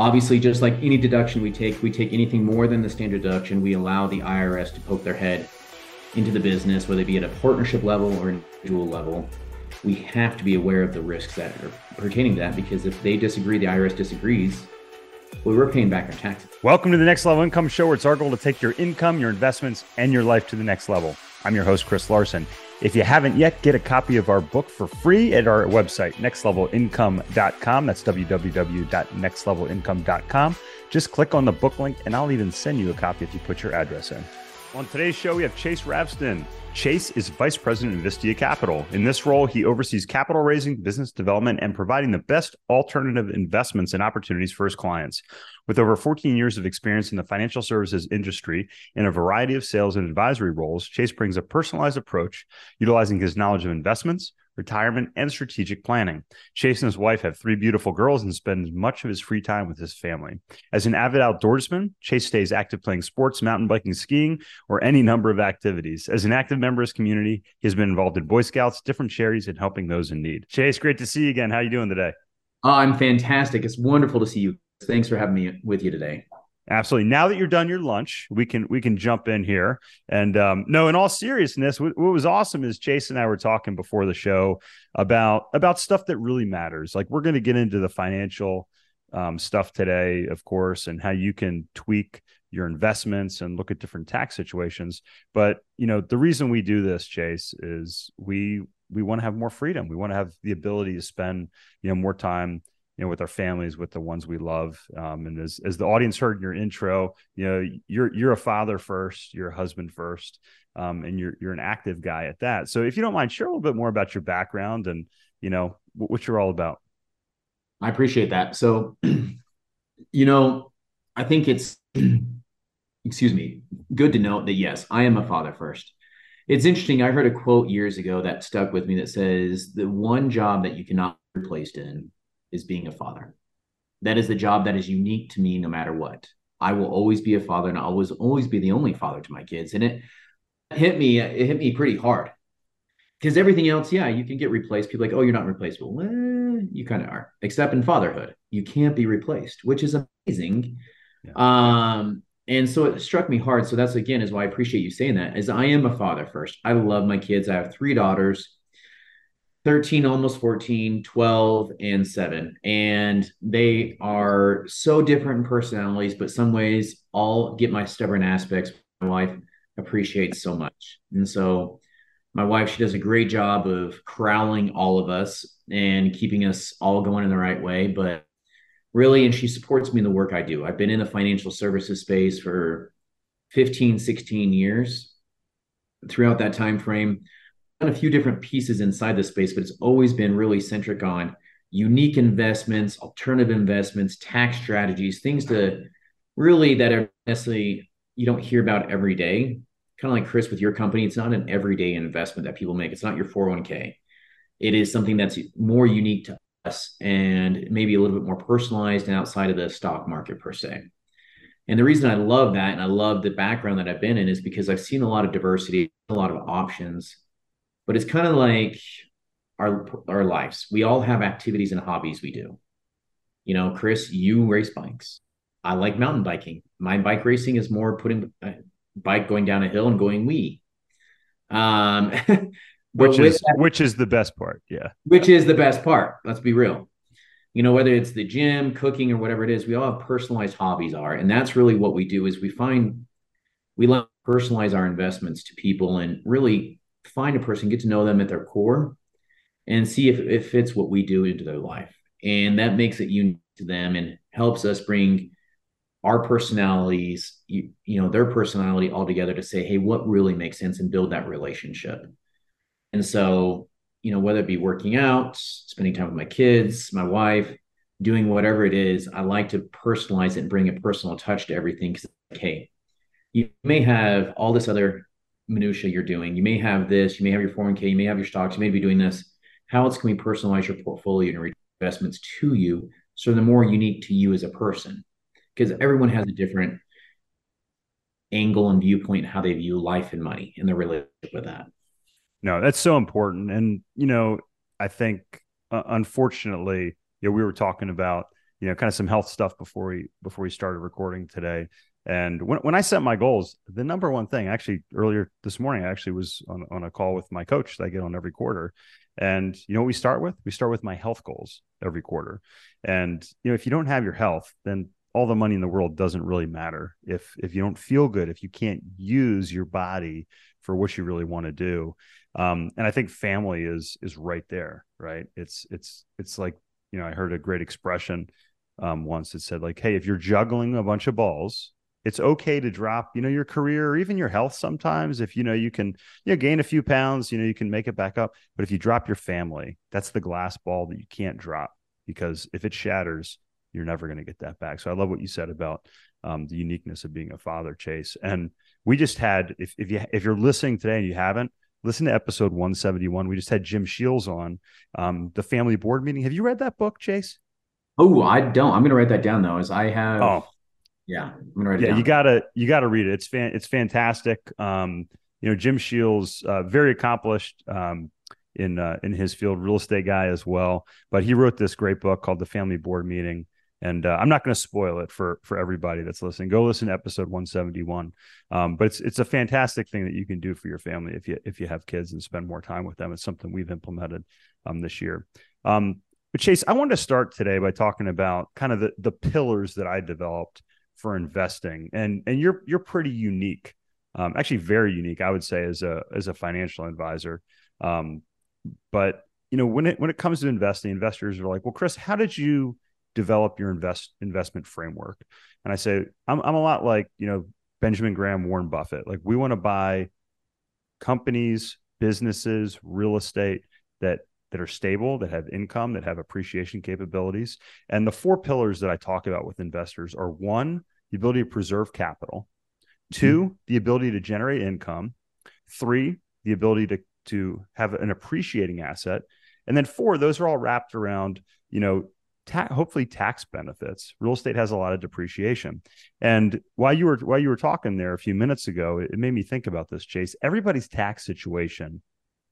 Obviously, just like any deduction we take, we take anything more than the standard deduction. We allow the IRS to poke their head into the business, whether it be at a partnership level or individual level. We have to be aware of the risks that are pertaining to that because if they disagree, the IRS disagrees, well, we're paying back our taxes. Welcome to the Next Level Income Show, where it's our goal to take your income, your investments, and your life to the next level. I'm your host, Chris Larson. If you haven't yet, get a copy of our book for free at our website, nextlevelincome.com. That's www.nextlevelincome.com. Just click on the book link, and I'll even send you a copy if you put your address in. On today's show, we have Chase Ravsten. Chase is Vice President of Vistia Capital. In this role, he oversees capital raising, business development, and providing the best alternative investments and opportunities for his clients. With over 14 years of experience in the financial services industry in a variety of sales and advisory roles, Chase brings a personalized approach, utilizing his knowledge of investments, retirement, and strategic planning. Chase and his wife have three beautiful girls and spends much of his free time with his family. As an avid outdoorsman, Chase stays active playing sports, mountain biking, skiing, or any number of activities. As an active member of his community, he has been involved in Boy Scouts, different charities, and helping those in need. Chase, great to see you again. How are you doing today? I'm fantastic. It's wonderful to see you. Thanks for having me with you today. Absolutely. Now that you're done your lunch, we can we can jump in here. And um, no, in all seriousness, what, what was awesome is Jason and I were talking before the show about about stuff that really matters. Like we're going to get into the financial um, stuff today, of course, and how you can tweak your investments and look at different tax situations. But you know, the reason we do this, Chase, is we we want to have more freedom. We want to have the ability to spend you know more time you know, with our families, with the ones we love. Um, and as, as the audience heard in your intro, you know, you're, you're a father first, you're a husband first, um, and you're, you're an active guy at that. So if you don't mind, share a little bit more about your background and, you know, what you're all about. I appreciate that. So, you know, I think it's, excuse me, good to note that yes, I am a father first. It's interesting. I heard a quote years ago that stuck with me that says the one job that you cannot be replaced in is being a father. That is the job that is unique to me no matter what. I will always be a father and I'll always always be the only father to my kids. And it hit me, it hit me pretty hard. Because everything else, yeah, you can get replaced. People like, oh, you're not replaceable. Well, you kind of are, except in fatherhood. You can't be replaced, which is amazing. Yeah. Um, and so it struck me hard. So that's again is why I appreciate you saying that. Is I am a father first. I love my kids. I have three daughters. 13 almost 14 12 and 7 and they are so different in personalities but some ways all get my stubborn aspects. My wife appreciates so much. And so my wife she does a great job of corralling all of us and keeping us all going in the right way but really and she supports me in the work i do. I've been in the financial services space for 15 16 years. Throughout that time frame a few different pieces inside the space, but it's always been really centric on unique investments, alternative investments, tax strategies, things to really that are necessarily you don't hear about every day. Kind of like Chris with your company, it's not an everyday investment that people make. It's not your 401k. It is something that's more unique to us and maybe a little bit more personalized and outside of the stock market per se. And the reason I love that and I love the background that I've been in is because I've seen a lot of diversity, a lot of options but it's kind of like our our lives. We all have activities and hobbies we do. You know, Chris, you race bikes. I like mountain biking. My bike racing is more putting a bike going down a hill and going wee. Um, which is that, which is the best part, yeah. Which is the best part. Let's be real. You know, whether it's the gym, cooking, or whatever it is, we all have personalized hobbies are, and that's really what we do. Is we find we like personalize our investments to people and really find a person, get to know them at their core, and see if it fits what we do into their life. And that makes it unique to them and helps us bring our personalities, you, you know, their personality all together to say, hey, what really makes sense and build that relationship. And so, you know, whether it be working out, spending time with my kids, my wife, doing whatever it is, I like to personalize it and bring a personal touch to everything. Because, hey, you may have all this other minutia you're doing. You may have this, you may have your 401k, you may have your stocks, you may be doing this. How else can we personalize your portfolio and your investments to you so they're more unique to you as a person? Because everyone has a different angle and viewpoint how they view life and money and their relationship with that. No, that's so important. And, you know, I think uh, unfortunately, you know, we were talking about you know, kind of some health stuff before we before we started recording today. And when when I set my goals, the number one thing, actually earlier this morning, I actually was on on a call with my coach that I get on every quarter. And you know what we start with? We start with my health goals every quarter. And you know, if you don't have your health, then all the money in the world doesn't really matter. If if you don't feel good, if you can't use your body for what you really want to do. Um, and I think family is is right there, right? It's it's it's like, you know, I heard a great expression um, once that said, like, hey, if you're juggling a bunch of balls, it's okay to drop, you know, your career or even your health sometimes. If you know you can, you know, gain a few pounds, you know, you can make it back up. But if you drop your family, that's the glass ball that you can't drop because if it shatters, you're never going to get that back. So I love what you said about um, the uniqueness of being a father, Chase. And we just had, if if you if you're listening today and you haven't, listen to episode 171. We just had Jim Sheils on um, the family board meeting. Have you read that book, Chase? Oh, I don't. I'm going to write that down though, as I have. Oh, yeah, I'm going to write yeah, you gotta you gotta read it. It's fan it's fantastic. Um, you know, Jim Sheils, uh, very accomplished. Um, in uh, in his field, real estate guy as well. But he wrote this great book called The Family Board Meeting, and uh, I'm not going to spoil it for for everybody that's listening. Go listen to episode 171. Um, but it's it's a fantastic thing that you can do for your family if you if you have kids and spend more time with them. It's something we've implemented um, this year. Um, but Chase, I wanted to start today by talking about kind of the the pillars that I developed for investing, and and you're you're pretty unique, um, actually very unique, I would say, as a as a financial advisor. Um, but you know when it when it comes to investing, investors are like, well, Chris, how did you develop your invest investment framework? And I say, I'm I'm a lot like you know Benjamin Graham, Warren Buffett. Like we want to buy companies, businesses, real estate that that are stable, that have income, that have appreciation capabilities. And the four pillars that I talk about with investors are one, the ability to preserve capital, 2 mm-hmm. the ability to generate income, three, the ability to to have an appreciating asset, and then four, those are all wrapped around, you know, ta- hopefully tax benefits. Real estate has a lot of depreciation. And while you were while you were talking there a few minutes ago, it, it made me think about this, Chase. Everybody's tax situation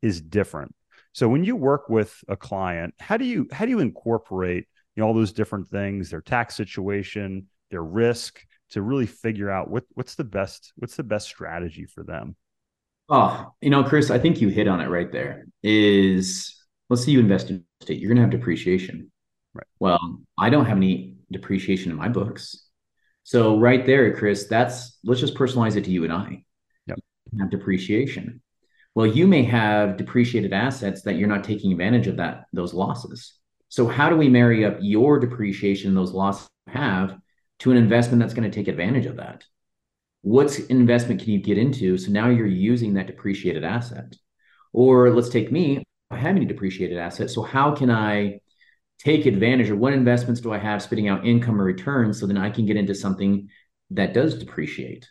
is different. So when you work with a client, how do you how do you incorporate you know all those different things, their tax situation, their risk, to really figure out what what's the best what's the best strategy for them? Oh, you know, Chris, I think you hit on it right there. Is let's say you invest in estate, you're going to have depreciation. Right. Well, I don't have any depreciation in my books. So right there, Chris, that's let's just personalize it to you and I. Yep. Have depreciation. Well, you may have depreciated assets that you're not taking advantage of that those losses. So how do we marry up your depreciation, those losses you have, to an investment that's going to take advantage of that? What investment can you get into? So now you're using that depreciated asset. Or let's take me, I have any depreciated assets. So how can I take advantage of what investments do I have spitting out income or returns so then I can get into something that does depreciate?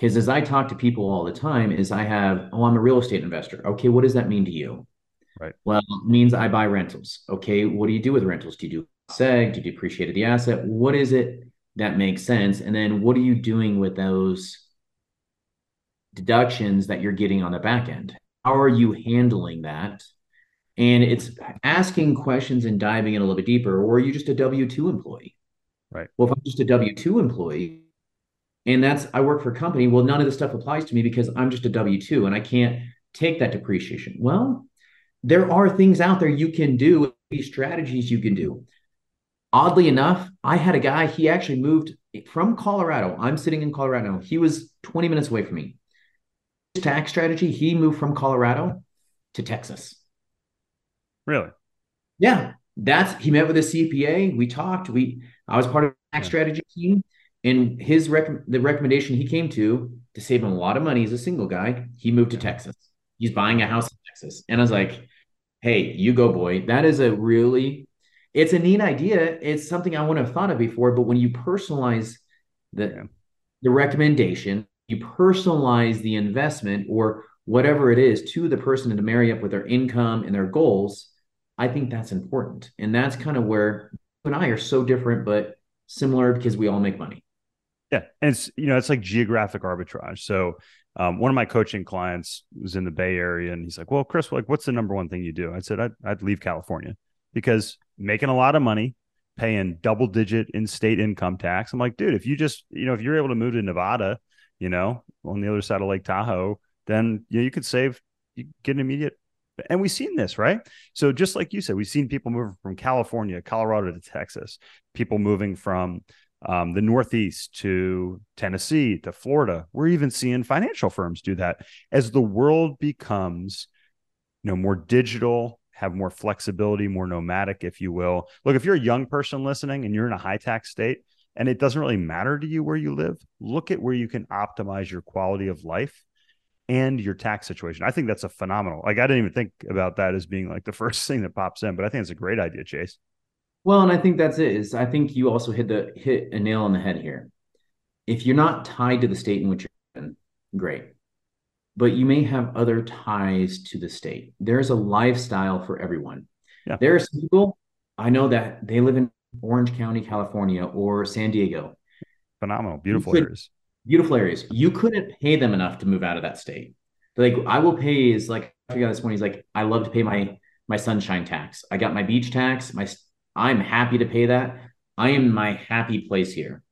Because as I talk to people all the time, is I have, oh, I'm a real estate investor. Okay, what does that mean to you? Right. Well, it means I buy rentals. Okay, what do you do with rentals? Do you do seg? Do you depreciate the asset? What is it that makes sense? And then what are you doing with those deductions that you're getting on the back end? How are you handling that? And it's asking questions and diving in a little bit deeper, or are you just a W 2 employee? Right. Well, if I'm just a W 2 employee, and that's I work for a company, well, none of this stuff applies to me because I'm just a W 2 and I can't take that depreciation. Well, there are things out there you can do, these strategies you can do. Oddly enough, I had a guy, he actually moved from Colorado. I'm sitting in Colorado. He was 20 minutes away from me. His tax strategy, he moved from Colorado to Texas. Really? Yeah. That's he met with a CPA. We talked. We I was part of the tax yeah. strategy team. And his rec- the recommendation he came to to save him a lot of money as a single guy, he moved to Texas. He's buying a house in Texas. And I was like, hey, you go, boy. That is a really it's a neat idea. It's something I wouldn't have thought of before. But when you personalize the yeah. the recommendation, you personalize the investment or whatever it is to the person to marry up with their income and their goals, I think that's important. And that's kind of where you and I are so different, but similar because we all make money. Yeah. And it's, you know, it's like geographic arbitrage. So, um, one of my coaching clients was in the Bay Area and he's like, well, Chris, like, what's the number one thing you do? I said, I'd, I'd leave California because making a lot of money, paying double digit in state income tax. I'm like, dude, if you just, you know, if you're able to move to Nevada, you know, on the other side of Lake Tahoe, then you know, you could save, you get an immediate. And we've seen this, right? So just like you said, we've seen people moving from California, Colorado to Texas, people moving from um, the Northeast to Tennessee to Florida. We're even seeing financial firms do that as the world becomes, you know, more digital, have more flexibility, more nomadic, if you will. Look, if you're a young person listening and you're in a high tax state and it doesn't really matter to you where you live, look at where you can optimize your quality of life and your tax situation. I think that's a phenomenal. Like I didn't even think about that as being like the first thing that pops in, but I think it's a great idea, Chase. Well, and I think that's it. Is I think you also hit the hit a nail on the head here. If you're not tied to the state in which you're in, great but you may have other ties to the state. There's a lifestyle for everyone. Yeah. There are people I know that they live in Orange County, California, or San Diego. Phenomenal, beautiful could, areas. Beautiful areas. You couldn't pay them enough to move out of that state. Like I will pay is like I forgot this one. He's like, I love to pay my my sunshine tax. I got my beach tax. My I'm happy to pay that. I am my happy place here.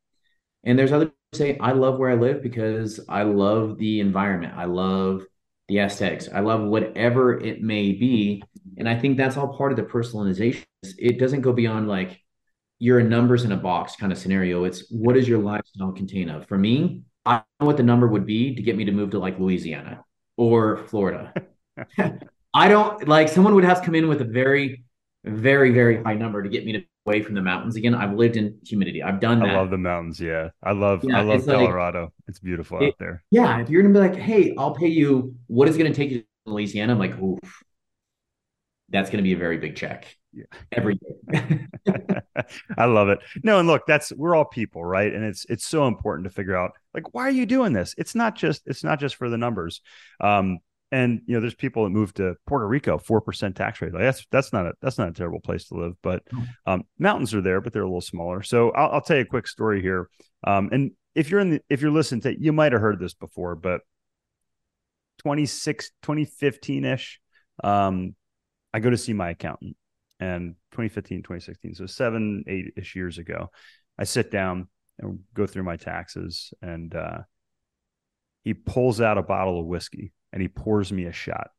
And there's other say I love where I live because I love the environment. I love the aesthetics. I love whatever it may be. And I think that's all part of the personalization. It doesn't go beyond like you're a numbers in a box kind of scenario. It's what does your lifestyle contain of? For me, I don't know what the number would be to get me to move to like Louisiana or Florida. I don't like someone would have to come in with a very, very, very high number to get me to away from the mountains again. I've lived in humidity. I've done that. I love the mountains. Yeah. I love yeah, I love Colorado. Like, it's beautiful it, out there. Yeah. If you're gonna be like, hey, I'll pay you what is gonna take you to Louisiana, I'm like, oof. That's gonna be a very big check. Yeah. Every day. I love it. No, and look, that's we're all people, right? And it's it's so important to figure out like why are you doing this? It's not just it's not just for the numbers. Um, and you know there's people that move to puerto rico 4% tax rate. Like that's that's not a that's not a terrible place to live but um, mountains are there but they're a little smaller. So i'll, I'll tell you a quick story here. Um, and if you're in the if you're listening to you might have heard this before but 26 2015ish um, i go to see my accountant and 2015 2016 so seven eight ish years ago i sit down and go through my taxes and uh, he pulls out a bottle of whiskey and he pours me a shot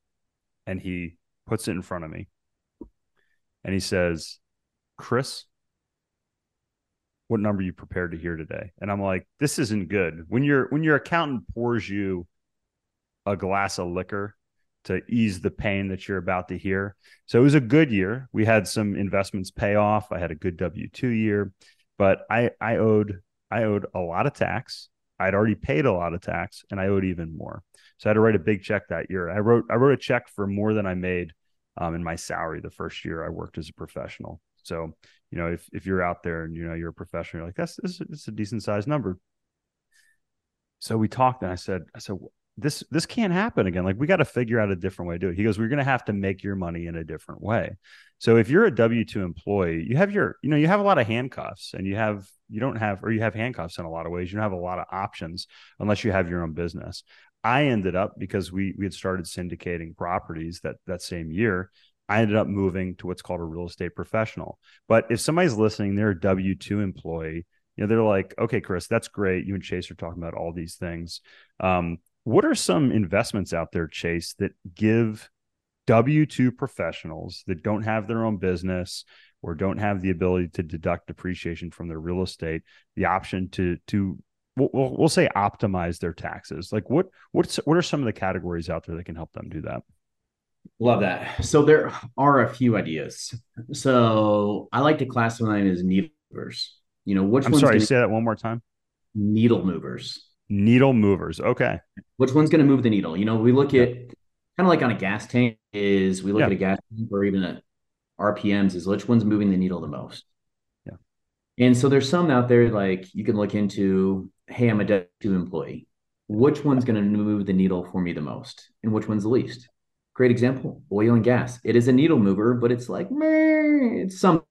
and he puts it in front of me and he says, Chris, what number you prepared to hear today? And I'm like, this isn't good. When your when your accountant pours you a glass of liquor to ease the pain that you're about to hear. So it was a good year. We had some investments pay off. I had a good W2 year, but I I owed I owed a lot of tax. I'd already paid a lot of tax and I owed even more. So I had to write a big check that year. I wrote I wrote a check for more than I made um, in my salary the first year I worked as a professional. So you know if if you're out there and you know you're a professional, you're like that's is a decent sized number. So we talked and I said I said this this can't happen again. Like we got to figure out a different way to do it. He goes, we're going to have to make your money in a different way. So if you're a W two employee, you have your you know you have a lot of handcuffs and you have you don't have or you have handcuffs in a lot of ways. You don't have a lot of options unless you have your own business. I ended up because we we had started syndicating properties that that same year. I ended up moving to what's called a real estate professional. But if somebody's listening, they're a W two employee. You know, they're like, okay, Chris, that's great. You and Chase are talking about all these things. Um, what are some investments out there, Chase, that give W two professionals that don't have their own business or don't have the ability to deduct depreciation from their real estate the option to to we'll, we'll say optimize their taxes? Like what what's what are some of the categories out there that can help them do that? Love that. So there are a few ideas. So i like to classify them as needle movers. You know which i'm sorry gonna, say that one more time. Needle movers needle movers okay which one's going to move the needle you know we look at kind of like on a gas tank is we look yeah. at a gas tank or even a rpms is which one's moving the needle the most yeah and so there's some out there like you can look into hey, I'm a W two employee. Which one's going to move the needle for me the most, and which one's the least? Great example: oil and gas. It is a needle mover, but it's like meh, it's some.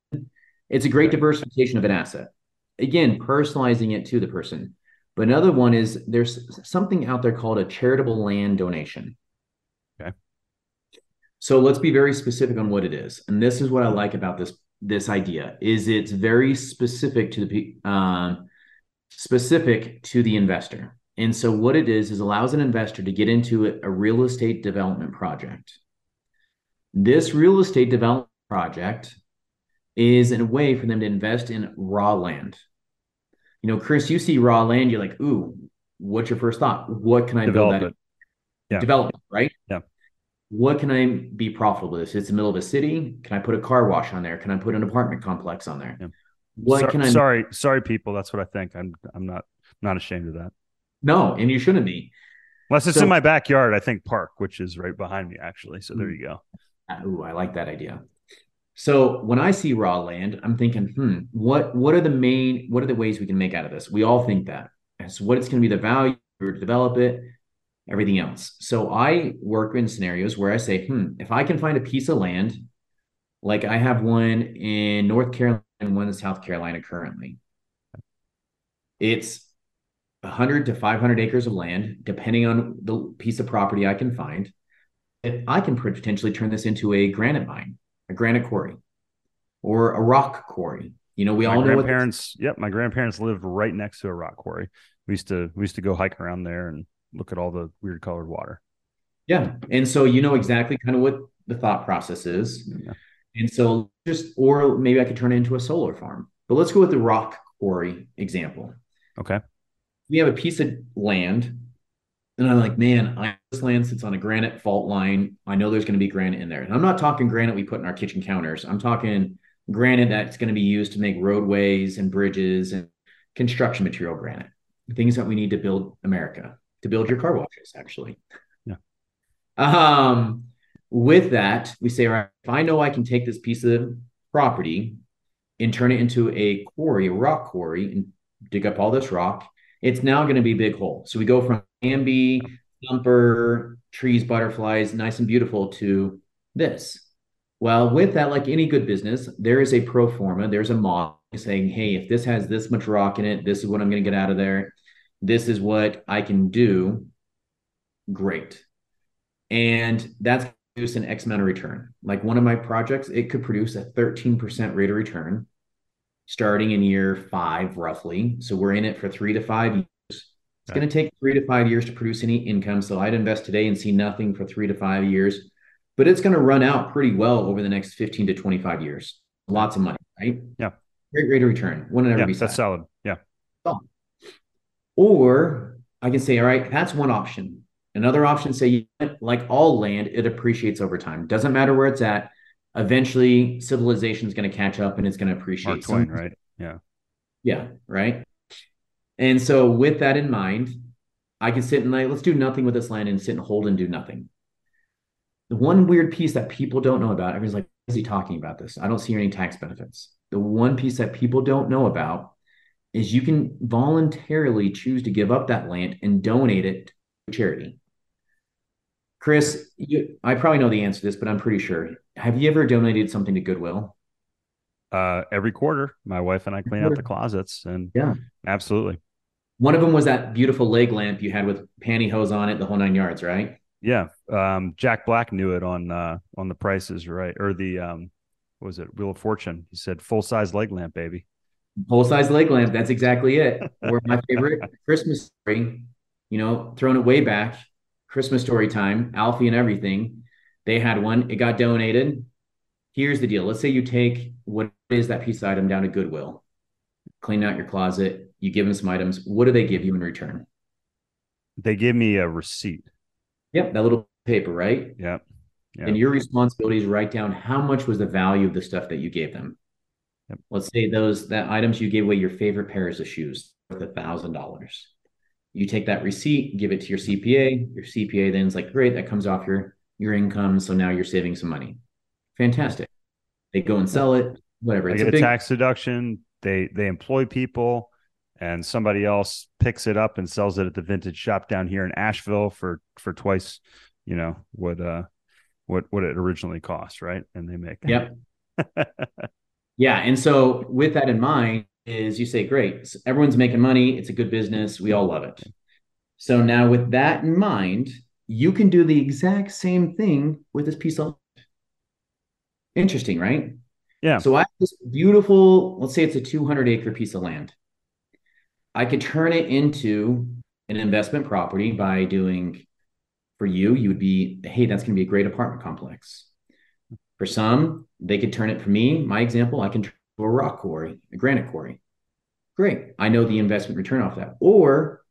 It's a great diversification of an asset. Again, personalizing it to the person. But another one is there's something out there called a charitable land donation. Okay. So let's be very specific on what it is. And this is what I like about this this idea is it's very specific to the um, specific to the investor. And so what it is is allows an investor to get into a real estate development project. This real estate development project is a way for them to invest in raw land. You know, Chris, you see raw land, you're like, ooh, what's your first thought? What can I Develop build that? Yeah. Develop it, right? Yeah. What can I be profitable with? It's the middle of a city. Can I put a car wash on there? Can I put an apartment complex on there? Yeah. What So- can I sorry, sorry, people. That's what I think. I'm I'm not not ashamed of that. No, and you shouldn't be. Unless it's So- in my backyard, I think park, which is right behind me, actually. So Hmm. there you go. Ooh, I like that idea. So when I see raw land, I'm thinking, hmm, what what are the main what are the ways we can make out of this? We all think that. And so what it's going to be the value to develop it, everything else. So I work in scenarios where I say, hmm, if I can find a piece of land, like I have one in North Carolina and one in South Carolina currently. It's 100 to 500 acres of land, depending on the piece of property I can find. I can potentially turn this into a granite mine, a granite quarry, or a rock quarry. You know, we my all know what grandparents. Yep, my grandparents lived right next to a rock quarry. We used to we used to go hike around there and look at all the weird colored water. Yeah. And so you know exactly kind of what the thought process is. Yeah. And so just, or maybe I could turn it into a solar farm. But let's go with the rock quarry example. Okay. We have a piece of land, and I'm like, man, I, this land sits on a granite fault line. I know there's going to be granite in there. And I'm not talking granite we put in our kitchen counters. I'm talking granite that's going to be used to make roadways and bridges and construction material granite, things that we need to build America, to build your car washes, actually. Yeah. Um, with that, we say, all right, if I know I can take this piece of property and turn it into a quarry, a rock quarry, and dig up all this rock, it's now going to be big hole. So we go from Bambi, thumper, trees, butterflies, nice and beautiful to this. Well, with that, like any good business, there is a pro forma, there's a model saying, hey, if this has this much rock in it, this is what I'm going to get out of there. This is what I can do. Great. And that's produce an X amount of return. Like one of my projects, it could produce a 13% rate of return starting in year five, roughly. So we're in it for three to five years. It's Okay. going to take three to five years to produce any income. So I'd invest today and see nothing for three to five years, but it's going to run out pretty well over the next 15 to 25 years. Lots of money, right? Yeah. Great rate of return. Wouldn't ever Yeah, be that's solid. Yeah. Or I can say, all right, that's one option. Another option, say, you know what, like all land, it appreciates over time. Doesn't matter where it's at. Eventually, civilization is going to catch up and it's going to appreciate. Mark Twain, right? Yeah. Yeah, right. And so, with that in mind, I can sit and like, let's do nothing with this land and sit and hold and do nothing. The one weird piece that people don't know about, everyone's like, is he talking about this? I don't see any tax benefits. The one piece that people don't know about is you can voluntarily choose to give up that land and donate it to charity. Chris, you, I probably know the answer to this, but I'm pretty sure. Have you ever donated something to Goodwill? Uh, every quarter, my wife and I clean out the closets, and Yeah. absolutely, One of them was that beautiful leg lamp you had with pantyhose on it, the whole nine yards, right? yeah. Um, Jack Black knew it on uh on the prices, right? Or the um, what was it Wheel of Fortune? He said full size leg lamp, baby. Full size leg lamp. That's exactly it. Or my favorite Christmas story, you know, throwing it way back, Christmas story time, Ralphie and everything. They had one, it got donated. Here's the deal. Let's say you take what is that piece of item down to Goodwill, clean out your closet, you give them some items. What do they give you in return? They give me a receipt. Yep, that little paper, right? Yep. Yeah. And your responsibility is write down how much was the value of the stuff that you gave them. Yep. Let's say those that items you gave away your favorite pairs of shoes worth a thousand dollars. You take that receipt, give it to your CPA. Your CPA then is like, great, that comes off your your income. So now you're saving some money. Fantastic. They go and sell it, whatever. It's get a a big tax deduction. They they employ people, and somebody else picks it up and sells it at the vintage shop down here in Asheville for for twice, you know what uh what what it originally cost, right? And they make Yep. Yeah. And so with that in mind, is you say, great, everyone's making money, it's a good business, we all love it. So now with that in mind, you can do the exact same thing with this piece of interesting, right? Yeah. So I have this beautiful, let's say it's a 200 acre piece of land. I could turn it into an investment property by doing, for you, you would be, hey, that's going to be a great apartment complex. For some, they could turn it for me. My example, I can turn a rock quarry, a granite quarry. Great. I know the investment return off that. Or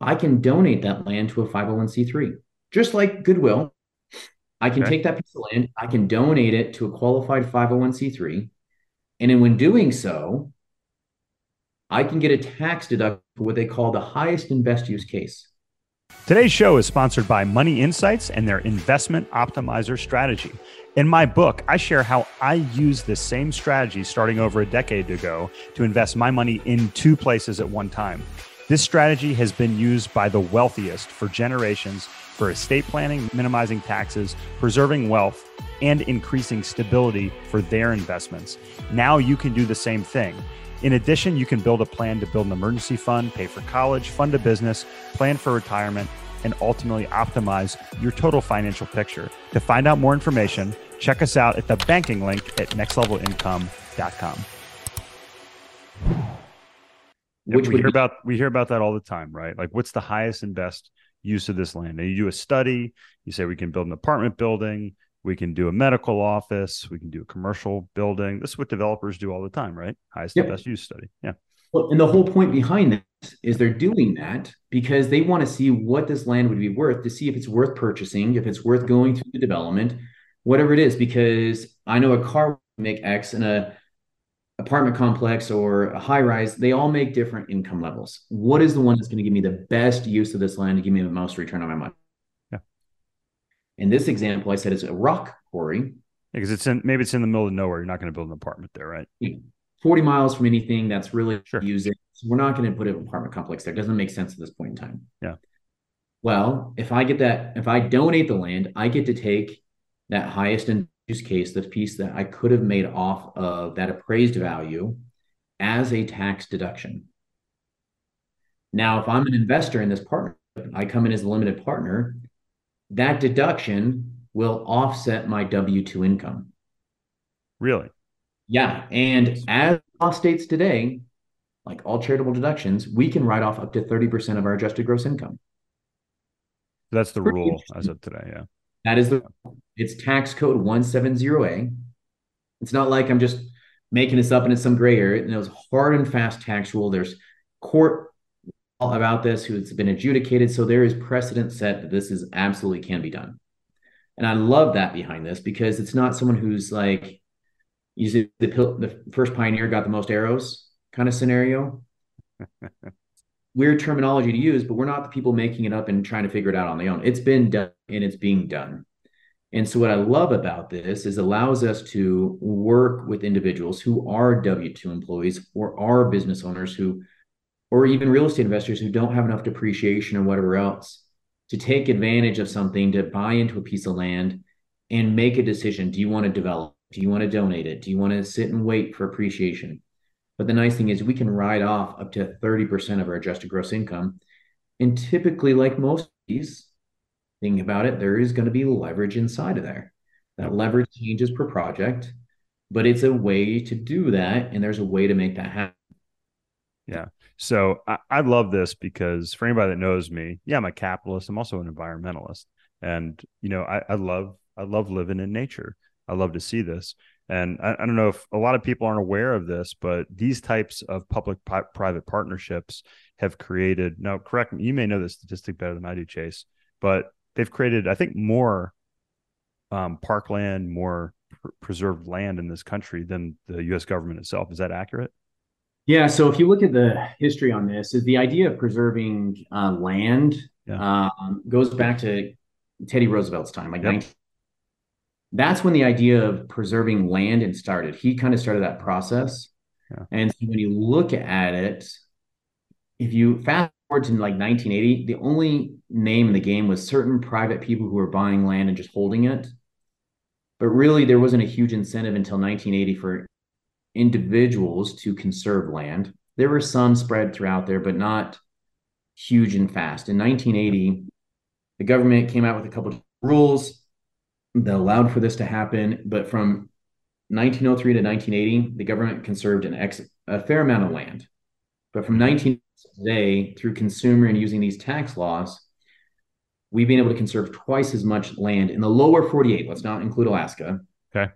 I can donate that land to a 501c3, just like Goodwill. I can okay. take that piece of land, I can donate it to a qualified 501c3. And in when doing so, I can get a tax deduction for what they call the highest and best use case. Today's show is sponsored by Money Insights and their investment optimizer strategy. In my book, I share how I use this same strategy starting over a decade ago to invest my money in two places at one time. This strategy has been used by the wealthiest for generations for estate planning, minimizing taxes, preserving wealth, and increasing stability for their investments. Now you can do the same thing. In addition, you can build a plan to build an emergency fund, pay for college, fund a business, plan for retirement, and ultimately optimize your total financial picture. To find out more information, check us out at the banking link at nextlevelincome.com. Which we hear be- about we hear about that all the time, right? Like what's the highest and best use of this land? And you do a study, you say we can build an apartment building, we can do a medical office, we can do a commercial building. This is what developers do all the time, right? Highest yep. and best use study. Yeah. Well, and the whole point behind this is they're doing that because they want to see what this land would be worth to see if it's worth purchasing, if it's worth going through the development, whatever it is. Because I know a car make X and a apartment complex or a high rise, they all make different income levels. What is the one that's going to give me the best use of this land to give me the most return on my money? Yeah. In this example, I said it's a rock quarry. Because it's in maybe it's in the middle of nowhere. You're not going to build an apartment there, right? 40 miles from anything that's really sure. using. So we're not going to put an apartment complex there. It doesn't make sense at this point in time. Yeah. Well, if I get that, if I donate the land, I get to take that highest and use case, the piece that I could have made off of that appraised value as a tax deduction. Now, if I'm an investor in this partnership, I come in as a limited partner, that deduction will offset my W 2 income. Really? Yeah. And as law states today, like all charitable deductions, we can write off up to 30% of our adjusted gross income. That's the rule as of today. Yeah. That is the it's tax code 170A. It's not like I'm just making this up and it's some gray area. And it was hard and fast tax rule. There's court about this who's been adjudicated. So there is precedent set that this is absolutely can be done. And I love that behind this because it's not someone who's like, usually the the first pioneer got the most arrows kind of scenario. Weird terminology to use, but we're not the people making it up and trying to figure it out on their own. It's been done and it's being done. And so what I love about this is allows us to work with individuals who are W2 employees or are business owners who or even real estate investors who don't have enough depreciation or whatever else to take advantage of something to buy into a piece of land and make a decision. Do you want to develop? Do you want to donate it? Do you want to sit and wait for appreciation? But the nice thing is we can write off up to 30% of our adjusted gross income. And typically, like most of these, thinking about it, there is going to be leverage inside of there. That leverage changes per project, but it's a way to do that. And there's a way to make that happen. Yeah. So I, I love this because for anybody that knows me, yeah, I'm a capitalist. I'm also an environmentalist. And, you know, I, I love I love living in nature. I love to see this. And I, I, don't know if a lot of people aren't aware of this, but these types of public private partnerships have created. Now, correct me, you may know the statistic better than I do, Chase, but they've created, I think, more um, parkland, more pr- preserved land in this country than the U.S. government itself. Is that accurate? Yeah. So if you look at the history on this, is the idea of preserving uh, land yeah. um, goes back to Teddy Roosevelt's time, like yep. 19- that's when the idea of preserving land and started. He kind of started that process. Yeah. And so when you look at it, if you fast forward to like 1980, the only name in the game was certain private people who were buying land and just holding it. But really, there wasn't a huge incentive until 1980 for individuals to conserve land. There were some spread throughout there, but not huge and fast. In 1980, the government came out with a couple of rules that allowed for this to happen. But from 1903 to 1980, the government conserved an ex, a fair amount of land. But from 19 today, through consumer and using these tax laws, we've been able to conserve twice as much land in the lower 48. Let's not include Alaska. Okay.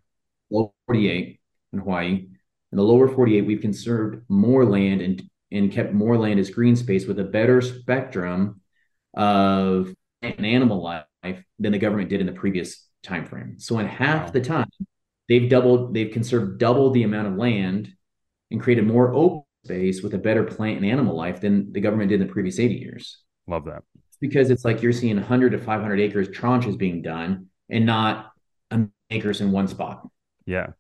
Lower 48 in Hawaii. In the lower 48, we've conserved more land and, and kept more land as green space with a better spectrum of an animal life than the government did in the previous time frame. So in half wow. the time, they've doubled, they've conserved double the amount of land and created more open space with a better plant and animal life than the government did in the previous 80 years. Love that. Because it's like you're seeing 100 to 500 acres tranches being done and not a acres in one spot. Yeah.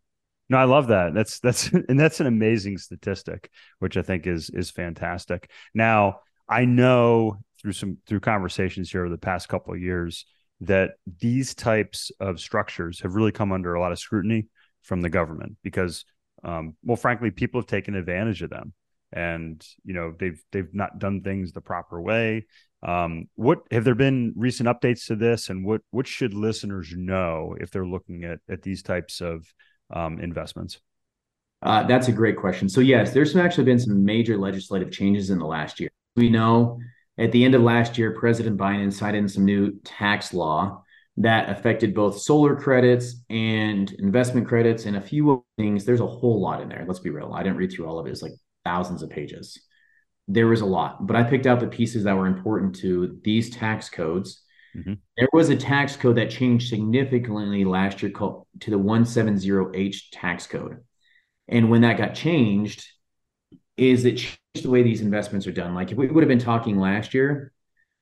No, I love that. That's that's and that's an amazing statistic, which I think is is fantastic. Now, I know through some through conversations here over the past couple of years that these types of structures have really come under a lot of scrutiny from the government because um, well frankly people have taken advantage of them and you know they've they've not done things the proper way um, what have there been recent updates to this and what what should listeners know if they're looking at at these types of um, investments uh, that's a great question so yes there's actually been some major legislative changes in the last year we know at the end of last year, President Biden signed in some new tax law that affected both solar credits and investment credits and a few things. There's a whole lot in there. Let's be real. I didn't read through all of it. It's like thousands of pages. There was a lot, but I picked out the pieces that were important to these tax codes. Mm-hmm. There was a tax code that changed significantly last year called to the 170H tax code. And when that got changed, is it changed the way these investments are done. Like if we would have been talking last year,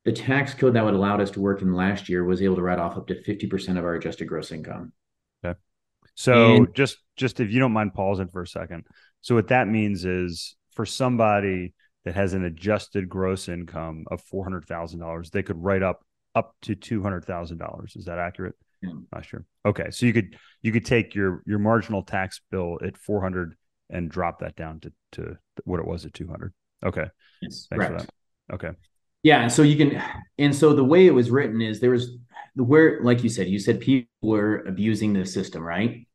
the tax code that would allowed us to work in last year was able to write off up to 50% of our adjusted gross income. Okay. So and, just just if you don't mind pausing for a second. So what that means is for somebody that has an adjusted gross income of $400,000, they could write up up to $200,000. Is that accurate? Yeah. Not sure. Okay. So you could you could take your your marginal tax bill at 400 and drop that down to to what it was at 200. Okay. Yes, Thanks correct. for that. Okay. Yeah. And so you can, and so the way it was written is there was the where, like you said, you said people were abusing the system, right?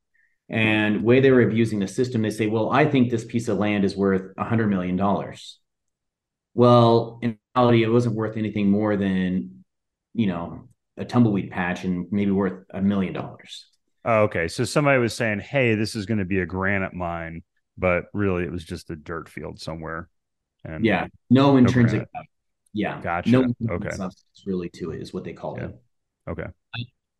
And way they were abusing the system, they say, well, I think this piece of land is worth a hundred million dollars. Well, in reality, it wasn't worth anything more than, you know, a tumbleweed patch and maybe worth a million dollars. Oh, okay. So somebody was saying, hey, this is going to be a granite mine but really it was just a dirt field somewhere. And yeah, no intrinsic. No yeah, gotcha. No okay. substance really to it is what they call yeah. it. Okay.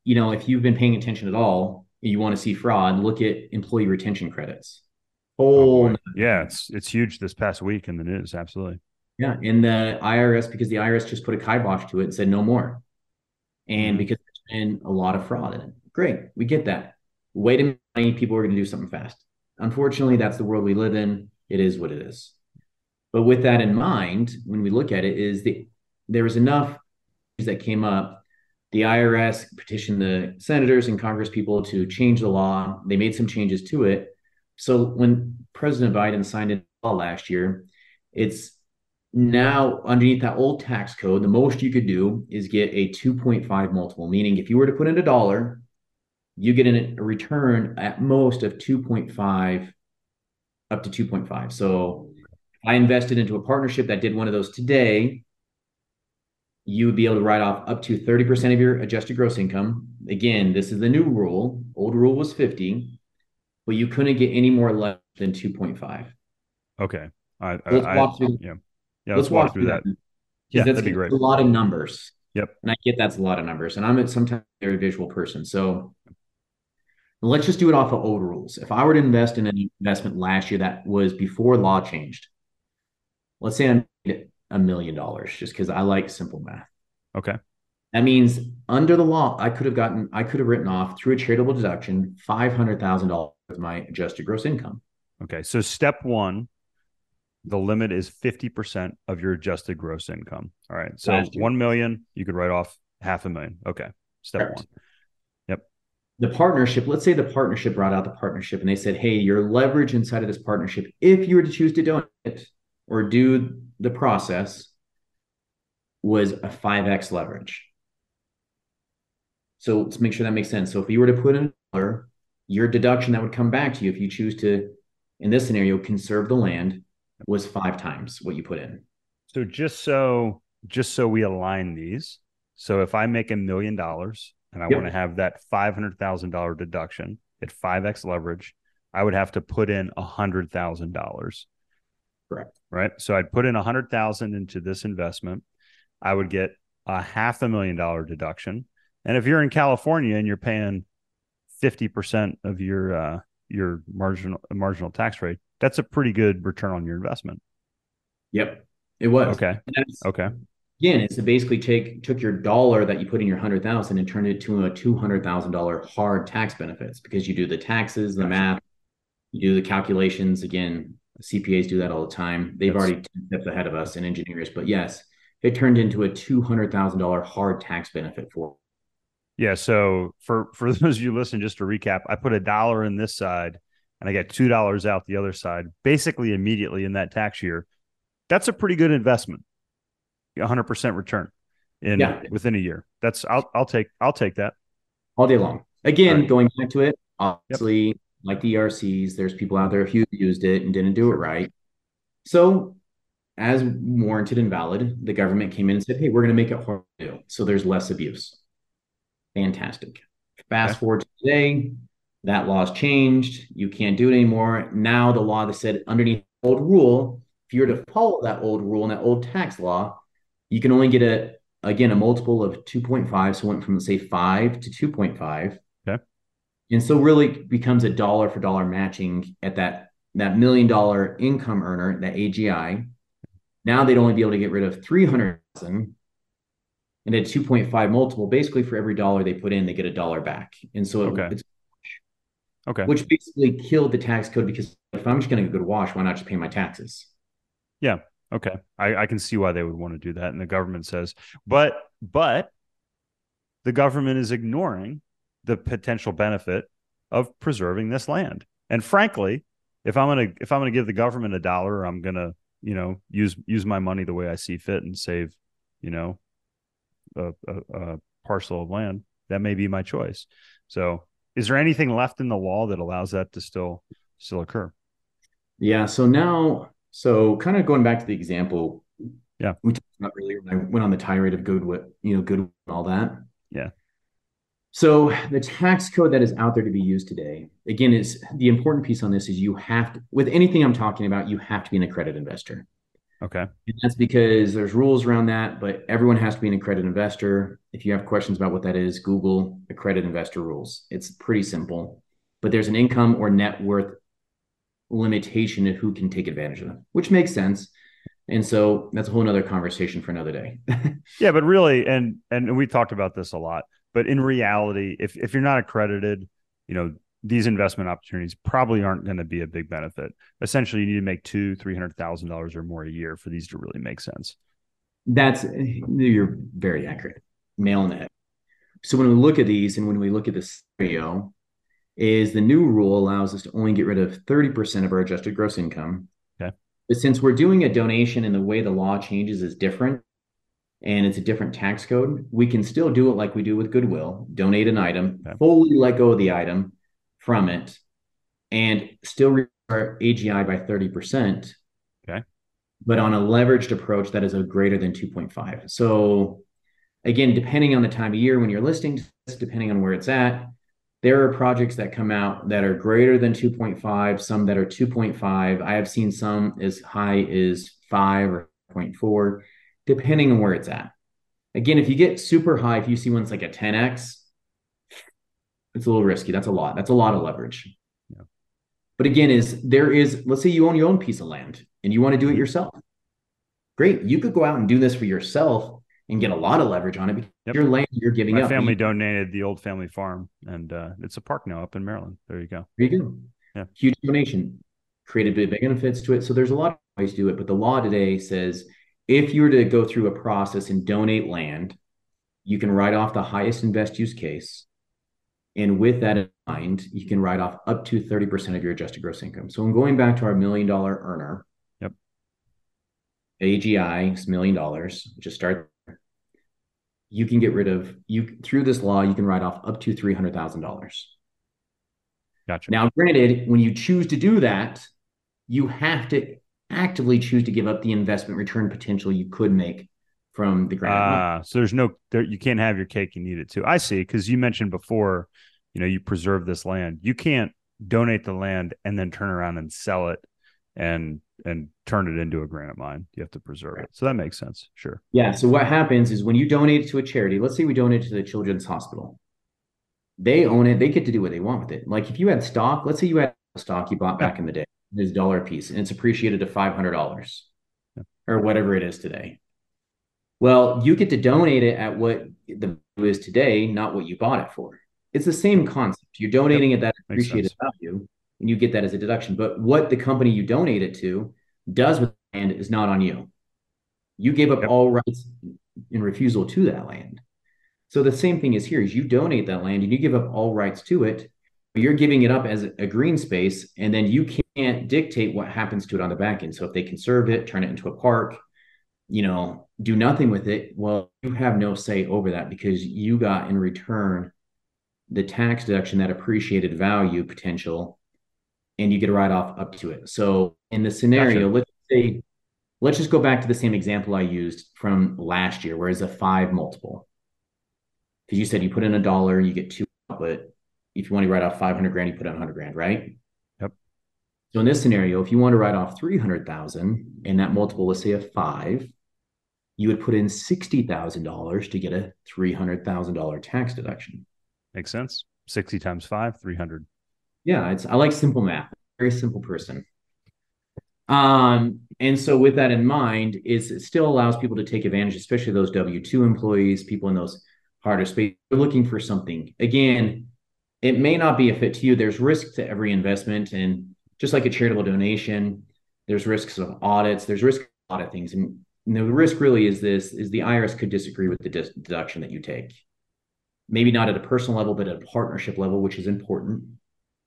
You know, if you've been paying attention at all, you want to see fraud, look at employee retention credits. Oh, oh yeah, it's it's huge this past week in the news. Absolutely. Yeah, in the IRS because the IRS just put a kibosh to it and said no more, and mm-hmm. because there's been a lot of fraud in it. Great, we get that. Wait a minute, people are going to do something fast. Unfortunately, that's the world we live in. It is what it is. But with that in mind, when we look at it, is the there was enough that came up. The IRS petitioned the senators and Congress people to change the law. They made some changes to it. So when President Biden signed it law last year, it's now underneath that old tax code, the most you could do is get a 2.5 multiple, meaning if you were to put in a dollar, you get a return at most of 2.5 up to 2.5. So I invested into a partnership that did one of those today. You would be able to write off up to 30% of your adjusted gross income. Again, this is the new rule. Old rule was 50, but you couldn't get any more less than 2.5. Okay. I, I, let's walk I, through. Yeah. Yeah. Let's, let's walk, walk, through that. that. Yeah, that'd be great. A lot of numbers. Yep. And I get that's a lot of numbers. And I'm a, sometimes a very visual person. So let's just do it off of old rules. If I were to invest in an investment last year that was before law changed, let's say I made a million dollars just because I like simple math. Okay. That means under the law, I could have gotten, I could have written off through a charitable deduction five hundred thousand dollars of my adjusted gross income. Okay. So step one, the limit is 50% of your adjusted gross income. All right. So 1 million, you could write off half a million. Okay. Step Correct. one Yep. the partnership, let's say the partnership brought out the partnership and they said, hey, your leverage inside of this partnership, if you were to choose to donate or do the process, was a 5x leverage. So let's make sure that makes sense. So if you were to put in your deduction that would come back to you if you choose to, in this scenario, conserve the land was five times what you put in. So just so just so we align these, so if I make a million dollars and I yep. want to have that five hundred thousand dollar deduction at five x leverage, I would have to put in a hundred thousand dollars. Correct. Right. So I'd put in a hundred thousand into this investment. I would get a half a million dollar deduction. And if you're in California and you're paying 50% of your uh, your marginal marginal tax rate, that's a pretty good return on your investment. Yep. It was. Okay. Okay. Again, it's to basically take took your dollar that you put in your hundred thousand and turned it to a two hundred thousand dollar hard tax benefits because you do the taxes, the math, you do the calculations. Again, CPAs do that all the time. They've That's, already stepped ahead of us and engineers, but yes, it turned into a two hundred thousand dollar hard tax benefit for. Yeah. So for for those of you listen, just to recap, I put a dollar in this side and I get two dollars out the other side, basically immediately in that tax year. That's a pretty good investment. 100% return in yeah. within a year. That's I'll I'll take I'll take that all day long. Again, right. going back to it, obviously, yep. like the ERCs, there's people out there who used it and didn't do it right. So as warranted and valid, the government came in and said, hey, we're going to make it hard to do. So there's less abuse. Fantastic. Fast okay. forward to today, that law's changed. You can't do it anymore. Now the law that said underneath old rule, if you were to follow that old rule and that old tax law, you can only get a again a multiple of 2.5. So went from say five to 2.5. Okay. And so really becomes a dollar for dollar matching at that that million dollar income earner, that AGI now they'd only be able to get rid of 300,000 and at 2.5 multiple, basically for every dollar they put in, they get a dollar back. And so okay. it's okay, which basically killed the tax code because if I'm just going to go to wash, why not just pay my taxes? Yeah. Okay. I, I can see why they would want to do that. And the government says, but, but the government is ignoring the potential benefit of preserving this land. And frankly, if I'm going to, if I'm going to give the government a dollar, I'm going to you know use use my money the way I see fit and save you know a, a, a parcel of land that may be my choice so is there anything left in the law that allows that to still still occur? Yeah so now so kind of going back to the example. Yeah. We talked about earlier when i went on the tirade of goodwill you know good and all that. Yeah. So the tax code that is out there to be used today, again, is the important piece on this is you have to, with anything I'm talking about, you have to be an accredited investor. Okay. And that's because there's rules around that, but everyone has to be an accredited investor. If you have questions about what that is, Google accredited investor rules. It's pretty simple, but there's an income or net worth limitation of who can take advantage of them, which makes sense. And so that's a whole nother conversation for another day. yeah, but really, and and we talked about this a lot but in reality, if if you're not accredited, you know these investment opportunities probably aren't going to be a big benefit. Essentially, you need to make two, three hundred thousand dollars or more a year for these to really make sense. That's eh, you're very accurate, nailing it. So when we look at these and when we look at this scenario, is the new rule allows us to only get rid of 30% of our adjusted gross income. Okay. But since we're doing a donation and the way the law changes is different, and it's a different tax code, we can still do it like we do with Goodwill donate an item, okay. fully let go of the item from it, and still our AGI by 30%. Okay. But on a leveraged approach that is a greater than 2.5. So, again, depending on the time of year when you're listing, depending on where it's at, there are projects that come out that are greater than 2.5, some that are 2.5. I have seen some as high as 5 or 0.4 depending on where it's at. Again, if you get super high, if you see one's like a 10x, it's a little risky. That's a lot. That's a lot of leverage. Yeah. But again, is there is let's say you own your own piece of land and you want to do it mm-hmm. yourself. Great. You could go out and do this for yourself and get a lot of leverage on it because yep. your land you're giving My up. My family donated the old family farm and uh, it's a park now up in Maryland. There you go. There you go. Yeah. Huge donation. Created big benefits to it. So there's a lot of ways to do it. But the law today says if you were to go through a process and donate land, you can write off the highest and best use case. And with that in mind, you can write off up to 30% of your adjusted gross income. So I'm going back to our million dollar earner. Yep. AGI is million dollars. Just start. You can get rid of you through this law, you can write off up to three hundred thousand dollars. Gotcha. Now, granted, when you choose to do that, you have to actively choose to give up the investment return potential you could make from the grant. Ah, so there's no there, you can't have your cake and eat it too. I see because you mentioned before, you know, you preserve this land. You can't donate the land and then turn around and sell it and and turn it into a granite mine. You have to preserve right. it. So that makes sense. Sure. Yeah. So what happens is when you donate it to a charity, let's say we donate to the Children's Hospital, they own it. They get to do what they want with it. Like if you had stock, let's say you had stock you bought back in the day, it's dollar a piece, and it's appreciated to five hundred dollars yeah. or whatever it is today. Well, you get to donate it at what the value is today, not what you bought it for. It's the same concept. You're donating yep. at that appreciated value, and you get that as a deduction. But what the company you donate it to does with the land is not on you. You gave up yep. all rights in refusal to that land. So the same thing is here: is you donate that land and you give up all rights to it. You're giving it up as a green space, and then you can't dictate what happens to it on the back end. So if they conserve it, turn it into a park, you know, do nothing with it, well, you have no say over that because you got in return the tax deduction, that appreciated value potential, and you get a write off up to it. So in the scenario, gotcha. let's say, let's just go back to the same example I used from last year, where it's a five multiple. Because you said you put in a dollar, you get two, but if you want to write off 500 grand, you put in 100 grand, right? Yep. So in this scenario, if you want to write off 300,000 and that multiple, let's say a five, you would put in $60,000 to get a $300,000 tax deduction. Makes sense. 60 times five, 300. Yeah, it's I like simple math. Very simple person. Um, and so with that in mind, is it still allows people to take advantage, especially those W-2 employees, people in those harder space. Looking for something. Again, it may not be a fit to you. There's risk to every investment. And just like a charitable donation, there's risks of audits, there's risk of a lot of things. And the risk really is this is the IRS could disagree with the deduction that you take. Maybe not at a personal level, but at a partnership level, which is important.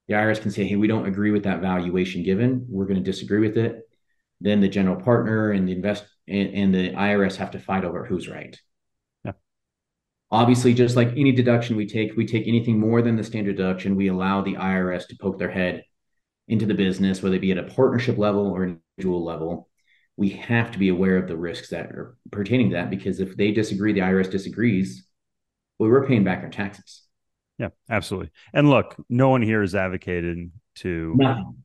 The IRS can say, hey, we don't agree with that valuation given. We're going to disagree with it. Then the general partner and the invest and, and the IRS have to fight over who's right. Yeah. Obviously, just like any deduction we take, we take anything more than the standard deduction, we allow the IRS to poke their head into the business, whether it be at a partnership level or an individual level we have to be aware of the risks that are pertaining to that because if they disagree, the IRS disagrees, well, we're paying back our taxes. Yeah, absolutely. And look, no one here is advocating to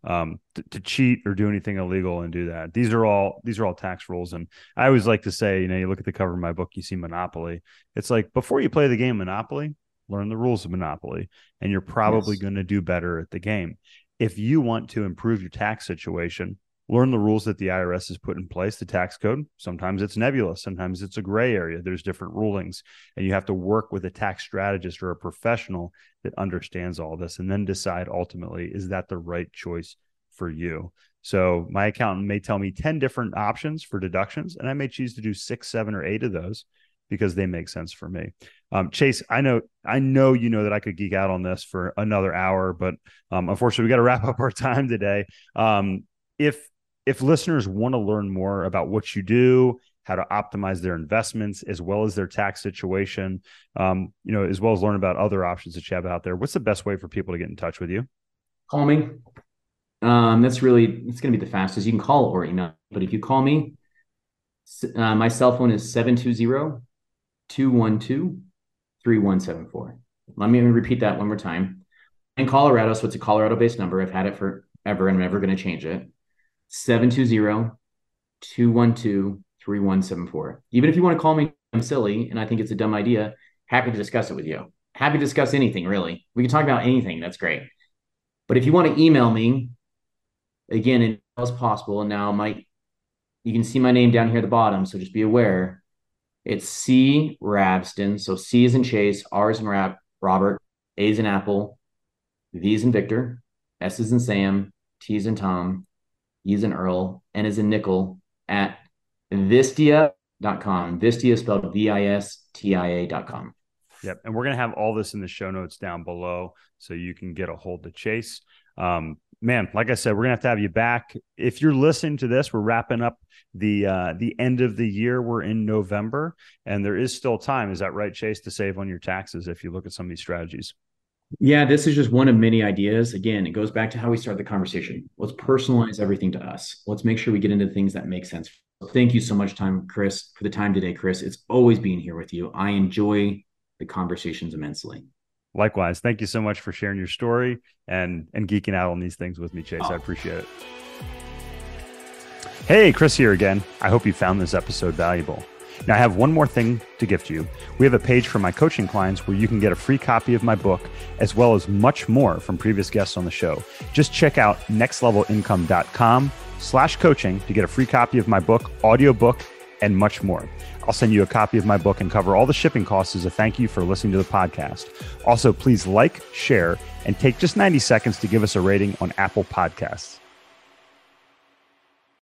um to, to, cheat or do anything illegal and do that. These are all these are all tax rules. And I always like to say, you know, you look at the cover of my book, you see Monopoly. It's like before you play the game Monopoly, learn the rules of Monopoly, and you're probably yes. going to do better at the game. If you want to improve your tax situation, learn the rules that the IRS has put in place, the tax code. Sometimes it's nebulous, sometimes it's a gray area. There's different rulings, and you have to work with a tax strategist or a professional that understands all this and then decide ultimately is that the right choice for you. So my accountant may tell me 10 different options for deductions, and I may choose to do six, seven, or eight of those because they make sense for me. Um, Chase, I know, I know you know that I could geek out on this for another hour, but um, unfortunately, we got to wrap up our time today. Um, if if listeners want to learn more about what you do, how to optimize their investments as well as their tax situation, um, you know, as well as learn about other options that you have out there, what's the best way for people to get in touch with you? Call me. Um, that's really it's going to be the fastest. You can call or email, but if you call me, uh, my cell phone is 720 212 3174. Let me repeat that one more time. In Colorado, so it's a Colorado based number. I've had it forever and I'm never going to change it. 720 212 3174. Even if you want to call me, I'm silly and I think it's a dumb idea, happy to discuss it with you. Happy to discuss anything, really. We can talk about anything. That's great. But if you want to email me, again, as possible, and now my you can see my name down here at the bottom, so just be aware. It's C Ravsten. So C is in Chase, R is in Rab, Robert, A is in Apple, V is in Victor, S is in Sam, T is in Tom, Use an Earl, and is a nickel at vistia.com. Vistia spelled V I S T I A.com. Yep. And we're going to have all this in the show notes down below so you can get a hold of Chase. Um, man, like I said, we're gonna have to have you back. If you're listening to this, we're wrapping up the uh, the end of the year. We're in November, and there is still time. Is that right, Chase, to save on your taxes if you look at some of these strategies? Yeah, this is just one of many ideas. Again, it goes back to how we start the conversation. Let's personalize everything to us. Let's make sure we get into things that make sense. Thank you so much, time, Chris, for the time today, Chris. It's always being here with you. I enjoy the conversations immensely. Likewise, thank you so much for sharing your story and and geeking out on these things with me, Chase. Oh. I appreciate it. Hey, Chris here again. I hope you found this episode valuable. Now, I have one more thing to gift you. We have a page for my coaching clients where you can get a free copy of my book, as well as much more from previous guests on the show. Just check out nextlevelincome.com slash coaching to get a free copy of my book, audiobook, and much more. I'll send you a copy of my book and cover all the shipping costs as a thank you for listening to the podcast. Also, please like, share, and take just 90 seconds to give us a rating on Apple Podcasts.